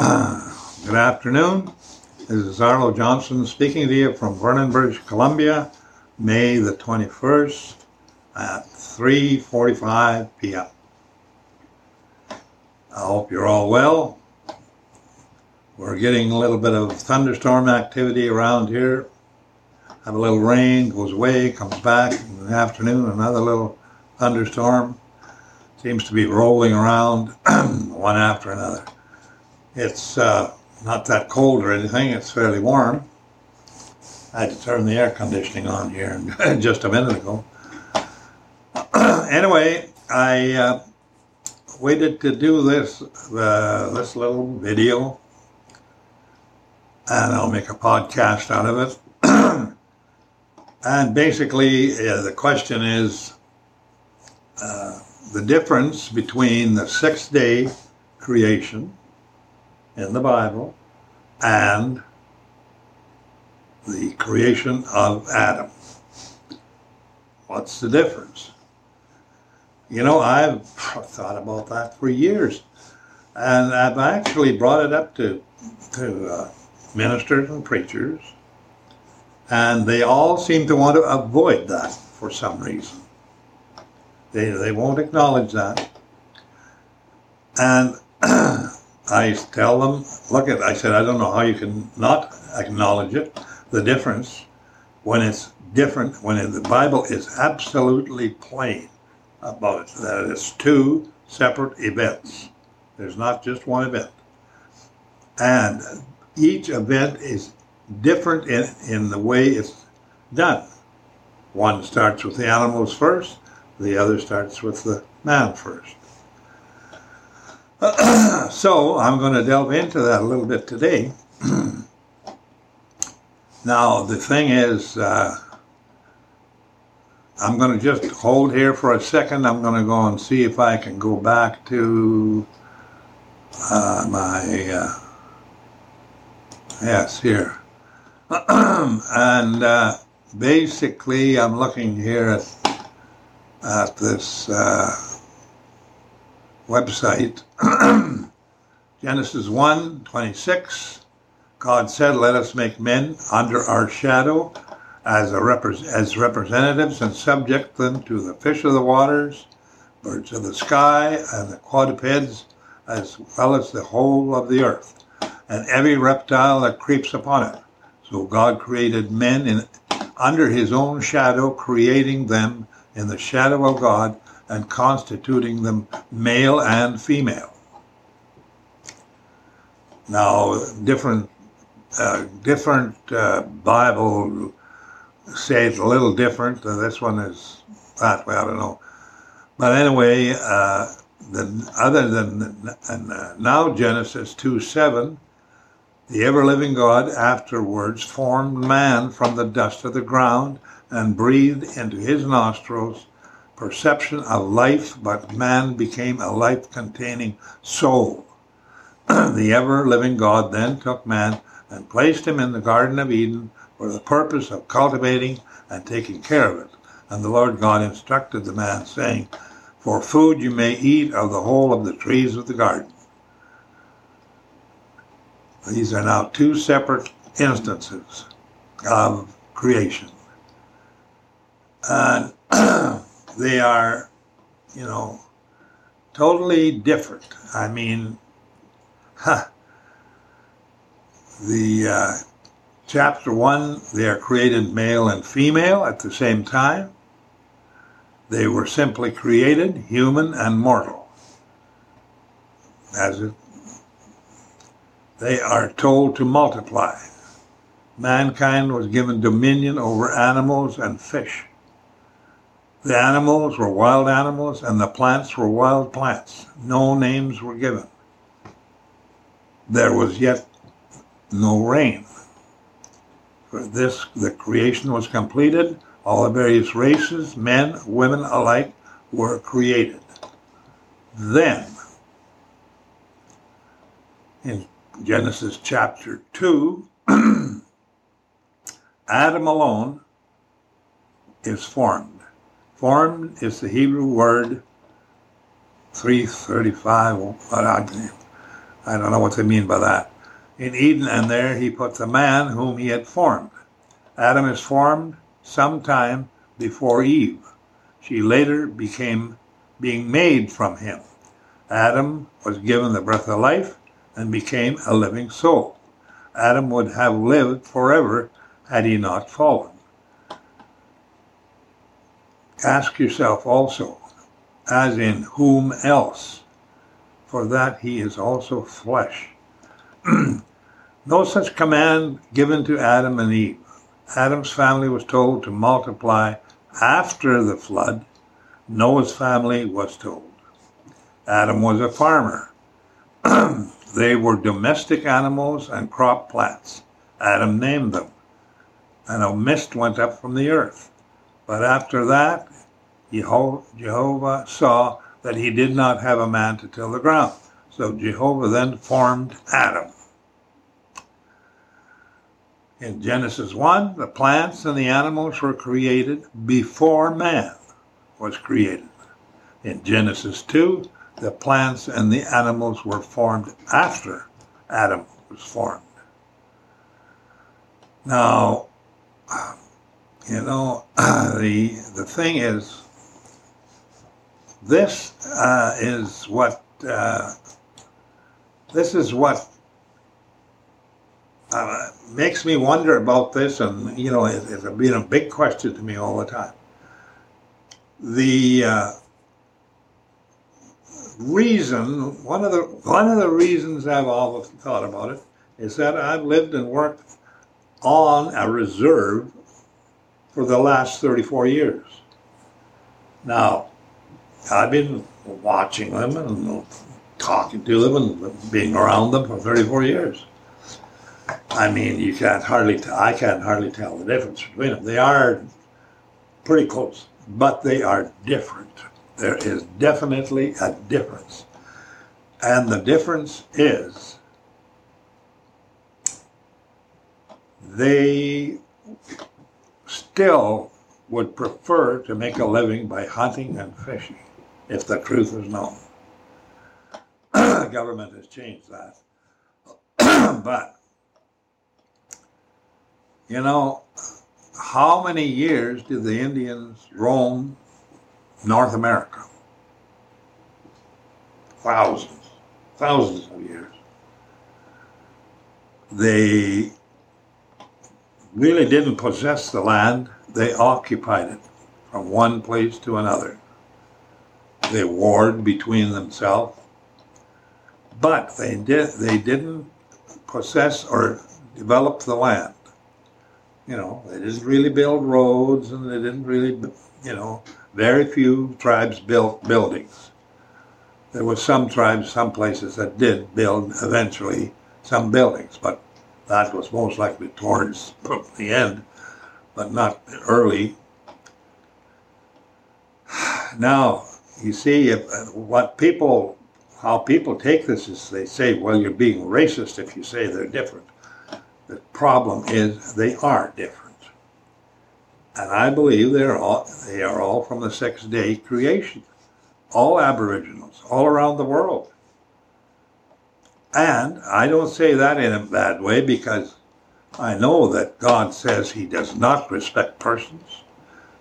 Uh, good afternoon. This is Arlo Johnson speaking to you from Vernon, British Columbia, May the 21st at 3:45 p.m. I hope you're all well. We're getting a little bit of thunderstorm activity around here. Have a little rain, goes away, comes back in the afternoon, another little thunderstorm. Seems to be rolling around one after another. It's uh, not that cold or anything, it's fairly warm. I had to turn the air conditioning on here just a minute ago. anyway, I uh, waited to do this uh, this little video, and I'll make a podcast out of it. and basically, uh, the question is uh, the difference between the sixth day creation in the Bible and the creation of Adam. What's the difference? You know, I've thought about that for years, and I've actually brought it up to to uh, ministers and preachers, and they all seem to want to avoid that for some reason. They they won't acknowledge that, and I tell them, look at. I said, I don't know how you can not acknowledge it, the difference, when it's different when the Bible is absolutely plain about it, that it's two separate events. There's not just one event. And each event is different in, in the way it's done. One starts with the animals first, the other starts with the man first. so I'm going to delve into that a little bit today. now, the thing is, uh, I'm going to just hold here for a second. I'm going to go and see if I can go back to uh, my, uh, yes, here. and uh, basically, I'm looking here at, at this uh, website, Genesis 1 26. God said, Let us make men under our shadow as, repre- as representatives and subject them to the fish of the waters, birds of the sky, and the quadrupeds, as well as the whole of the earth, and every reptile that creeps upon it. So God created men in, under his own shadow, creating them in the shadow of God and constituting them male and female. Now, different uh, different uh, Bible say it's a little different. This one is that way. I don't know. But anyway, uh, the, other than and, uh, now Genesis two seven, the ever living God afterwards formed man from the dust of the ground and breathed into his nostrils perception of life, but man became a life containing soul. the ever living God then took man and placed him in the Garden of Eden for the purpose of cultivating and taking care of it. And the Lord God instructed the man, saying, For food you may eat of the whole of the trees of the garden. These are now two separate instances of creation. And they are, you know, totally different. I mean, huh, the uh, chapter 1, they are created male and female at the same time. They were simply created human and mortal. As it, they are told to multiply. Mankind was given dominion over animals and fish. The animals were wild animals and the plants were wild plants. No names were given. There was yet no rain. For this, the creation was completed. All the various races, men, women alike, were created. Then, in Genesis chapter 2, Adam alone is formed. Formed is the Hebrew word 335, I don't know what they mean by that. In Eden, and there he put the man whom he had formed. Adam is formed sometime before Eve. She later became being made from him. Adam was given the breath of life and became a living soul. Adam would have lived forever had he not fallen. Ask yourself also, as in whom else? For that he is also flesh. no such command given to Adam and Eve. Adam's family was told to multiply after the flood. Noah's family was told. Adam was a farmer. they were domestic animals and crop plants. Adam named them. And a mist went up from the earth. But after that, Jehovah saw that he did not have a man to till the ground. So Jehovah then formed Adam. In Genesis 1, the plants and the animals were created before man was created. In Genesis 2, the plants and the animals were formed after Adam was formed. Now, you know, the the thing is, this uh, is what uh, this is what uh, makes me wonder about this, and you know, it, it's been a big question to me all the time. The uh, reason, one of the one of the reasons I've always thought about it is that I've lived and worked on a reserve for the last 34 years. Now, I've been watching them and talking to them and being around them for 34 years. I mean, you can't hardly, t- I can't hardly tell the difference between them. They are pretty close, but they are different. There is definitely a difference. And the difference is they still would prefer to make a living by hunting and fishing if the truth is known. the government has changed that. but, you know, how many years did the Indians roam North America? Thousands, thousands of years. They really didn't possess the land, they occupied it from one place to another. They warred between themselves, but they did they didn't possess or develop the land. You know, they didn't really build roads, and they didn't really, you know, very few tribes built buildings. There were some tribes, some places that did build eventually some buildings, but that was most likely towards the end, but not early. Now, you see, if, uh, what people, how people take this is they say, well, you're being racist if you say they're different. The problem is they are different. And I believe they're all, they are all from the six day creation. All Aboriginals, all around the world. And I don't say that in a bad way because I know that God says He does not respect persons.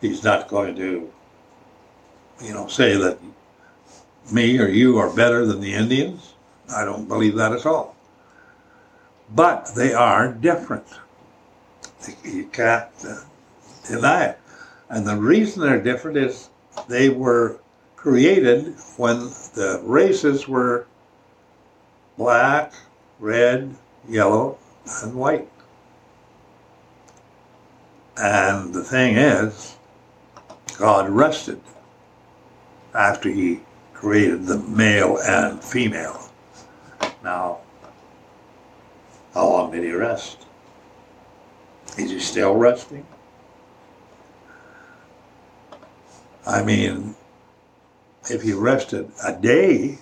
He's not going to, you know, say that me or you are better than the Indians. I don't believe that at all. But they are different. You can't deny it. And the reason they're different is they were created when the races were black, red, yellow, and white. And the thing is, God rested after he created the male and female. Now, how long did he rest? Is he still resting? I mean, if he rested a day,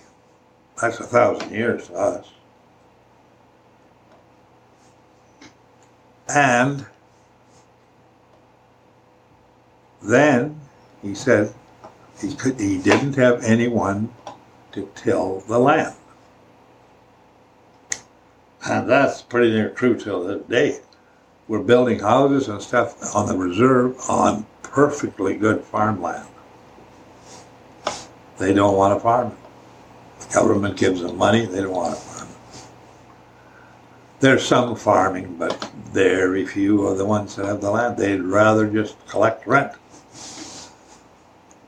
that's a thousand years to us. And then he said he could he didn't have anyone to till the land. And that's pretty near true till this day. We're building houses and stuff on the reserve on perfectly good farmland. They don't want to farm it. Government gives them money, they don't want to farm it. There's some farming, but very few are the ones that have the land. They'd rather just collect rent.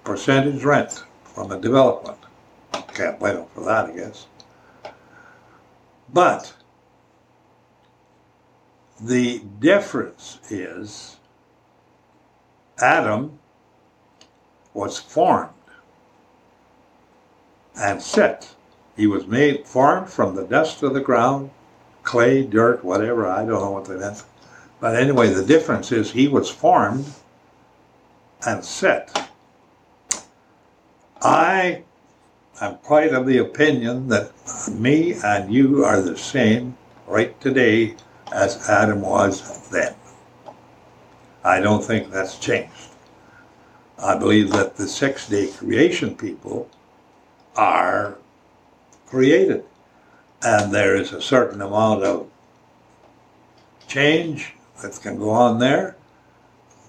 Percentage rent from a development. Can't blame them for that, I guess. But the difference is Adam was formed and set. He was made, formed from the dust of the ground, clay, dirt, whatever, I don't know what they meant. But anyway, the difference is he was formed and set. I am quite of the opinion that me and you are the same right today as Adam was then. I don't think that's changed. I believe that the six day creation people are created. And there is a certain amount of change that can go on there.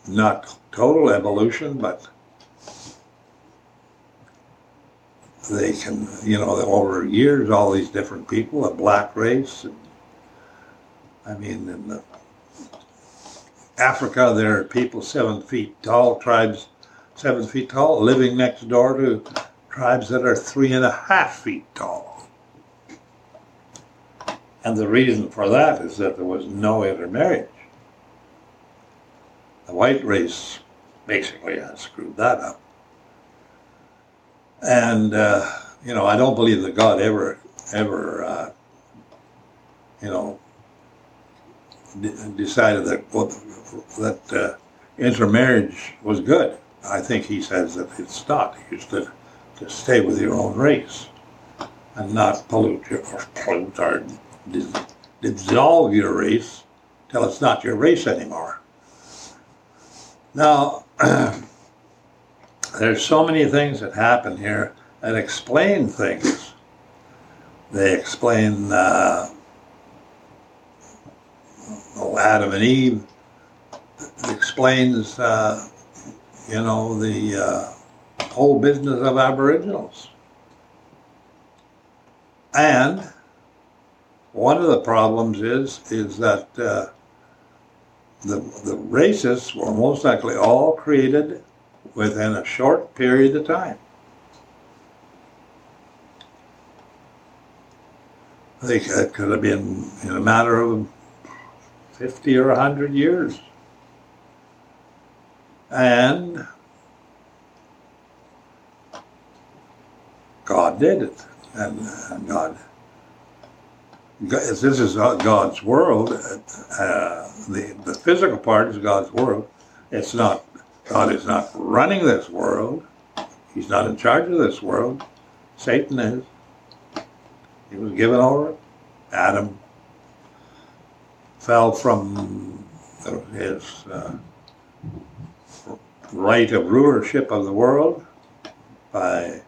Not total evolution, but they can, you know, over years, all these different people, a black race. And, I mean, in the Africa, there are people seven feet tall, tribes seven feet tall, living next door to tribes that are three and a half feet tall. And the reason for that is that there was no intermarriage. The white race basically has screwed that up. And, uh, you know, I don't believe that God ever, ever, uh, you know, decided that, well, that uh, intermarriage was good. I think he says that it's not. He used to to stay with your own race and not pollute your, or pollute or dissolve your race till it's not your race anymore. Now, there's so many things that happen here that explain things. They explain uh, oh, Adam and Eve. explains, uh, you know, the uh, whole business of Aboriginals. And one of the problems is is that uh, the the racists were most likely all created within a short period of time. I think it could have been in a matter of 50 or 100 years. And God did it, and, God. This is God's world. Uh, the the physical part is God's world. It's not. God is not running this world. He's not in charge of this world. Satan is. He was given over. Adam fell from his uh, right of rulership of the world by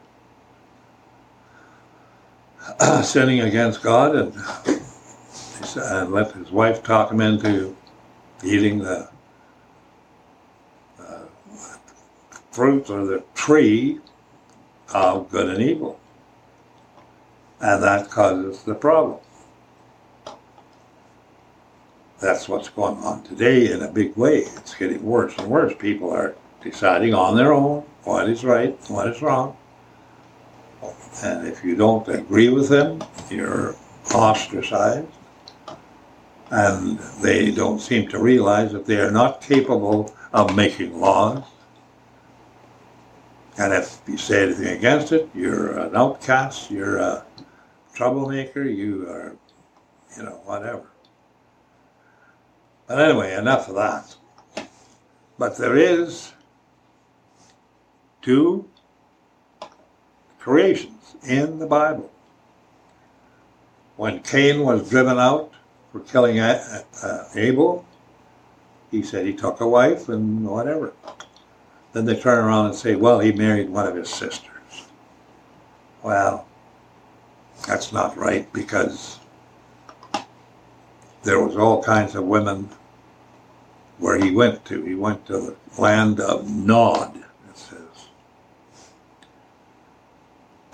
sinning against God and, and let his wife talk him into eating the uh, fruit or the tree of good and evil. And that causes the problem. That's what's going on today in a big way. It's getting worse and worse. People are deciding on their own what is right, what is wrong. And if you don't agree with them, you're ostracized. And they don't seem to realize that they are not capable of making laws. And if you say anything against it, you're an outcast, you're a troublemaker, you are, you know, whatever. But anyway, enough of that. But there is two creations in the Bible. When Cain was driven out for killing Abel, he said he took a wife and whatever. Then they turn around and say, well, he married one of his sisters. Well, that's not right because there was all kinds of women where he went to. He went to the land of Nod, it says.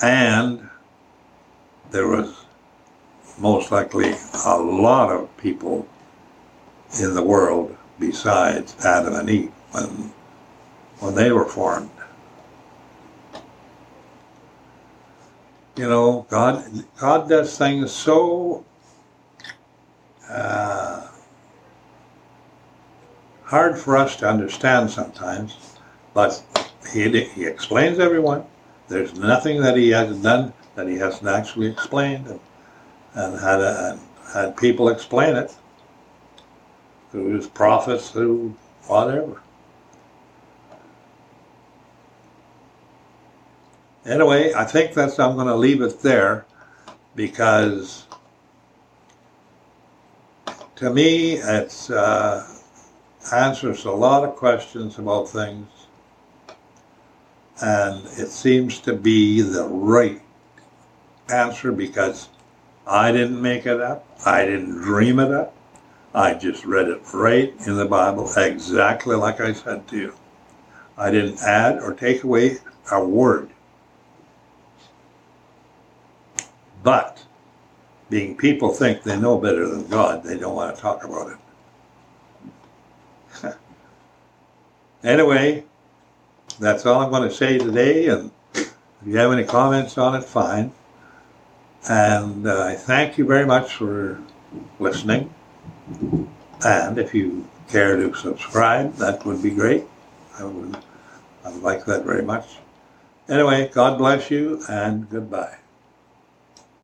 And there was most likely a lot of people in the world besides Adam and Eve when, when they were formed. You know, God, God does things so uh, hard for us to understand sometimes, but he, he explains everyone. There's nothing that he hasn't done that he hasn't actually explained and, and had, a, had people explain it through his prophets, through whatever. Anyway, I think that's I'm going to leave it there because to me it uh, answers a lot of questions about things and it seems to be the right answer because I didn't make it up. I didn't dream it up. I just read it right in the Bible, exactly like I said to you. I didn't add or take away a word. But being people think they know better than God, they don't want to talk about it. anyway, that's all I'm going to say today. And if you have any comments on it, fine. And uh, I thank you very much for listening. And if you care to subscribe, that would be great. I would, I would like that very much. Anyway, God bless you and goodbye.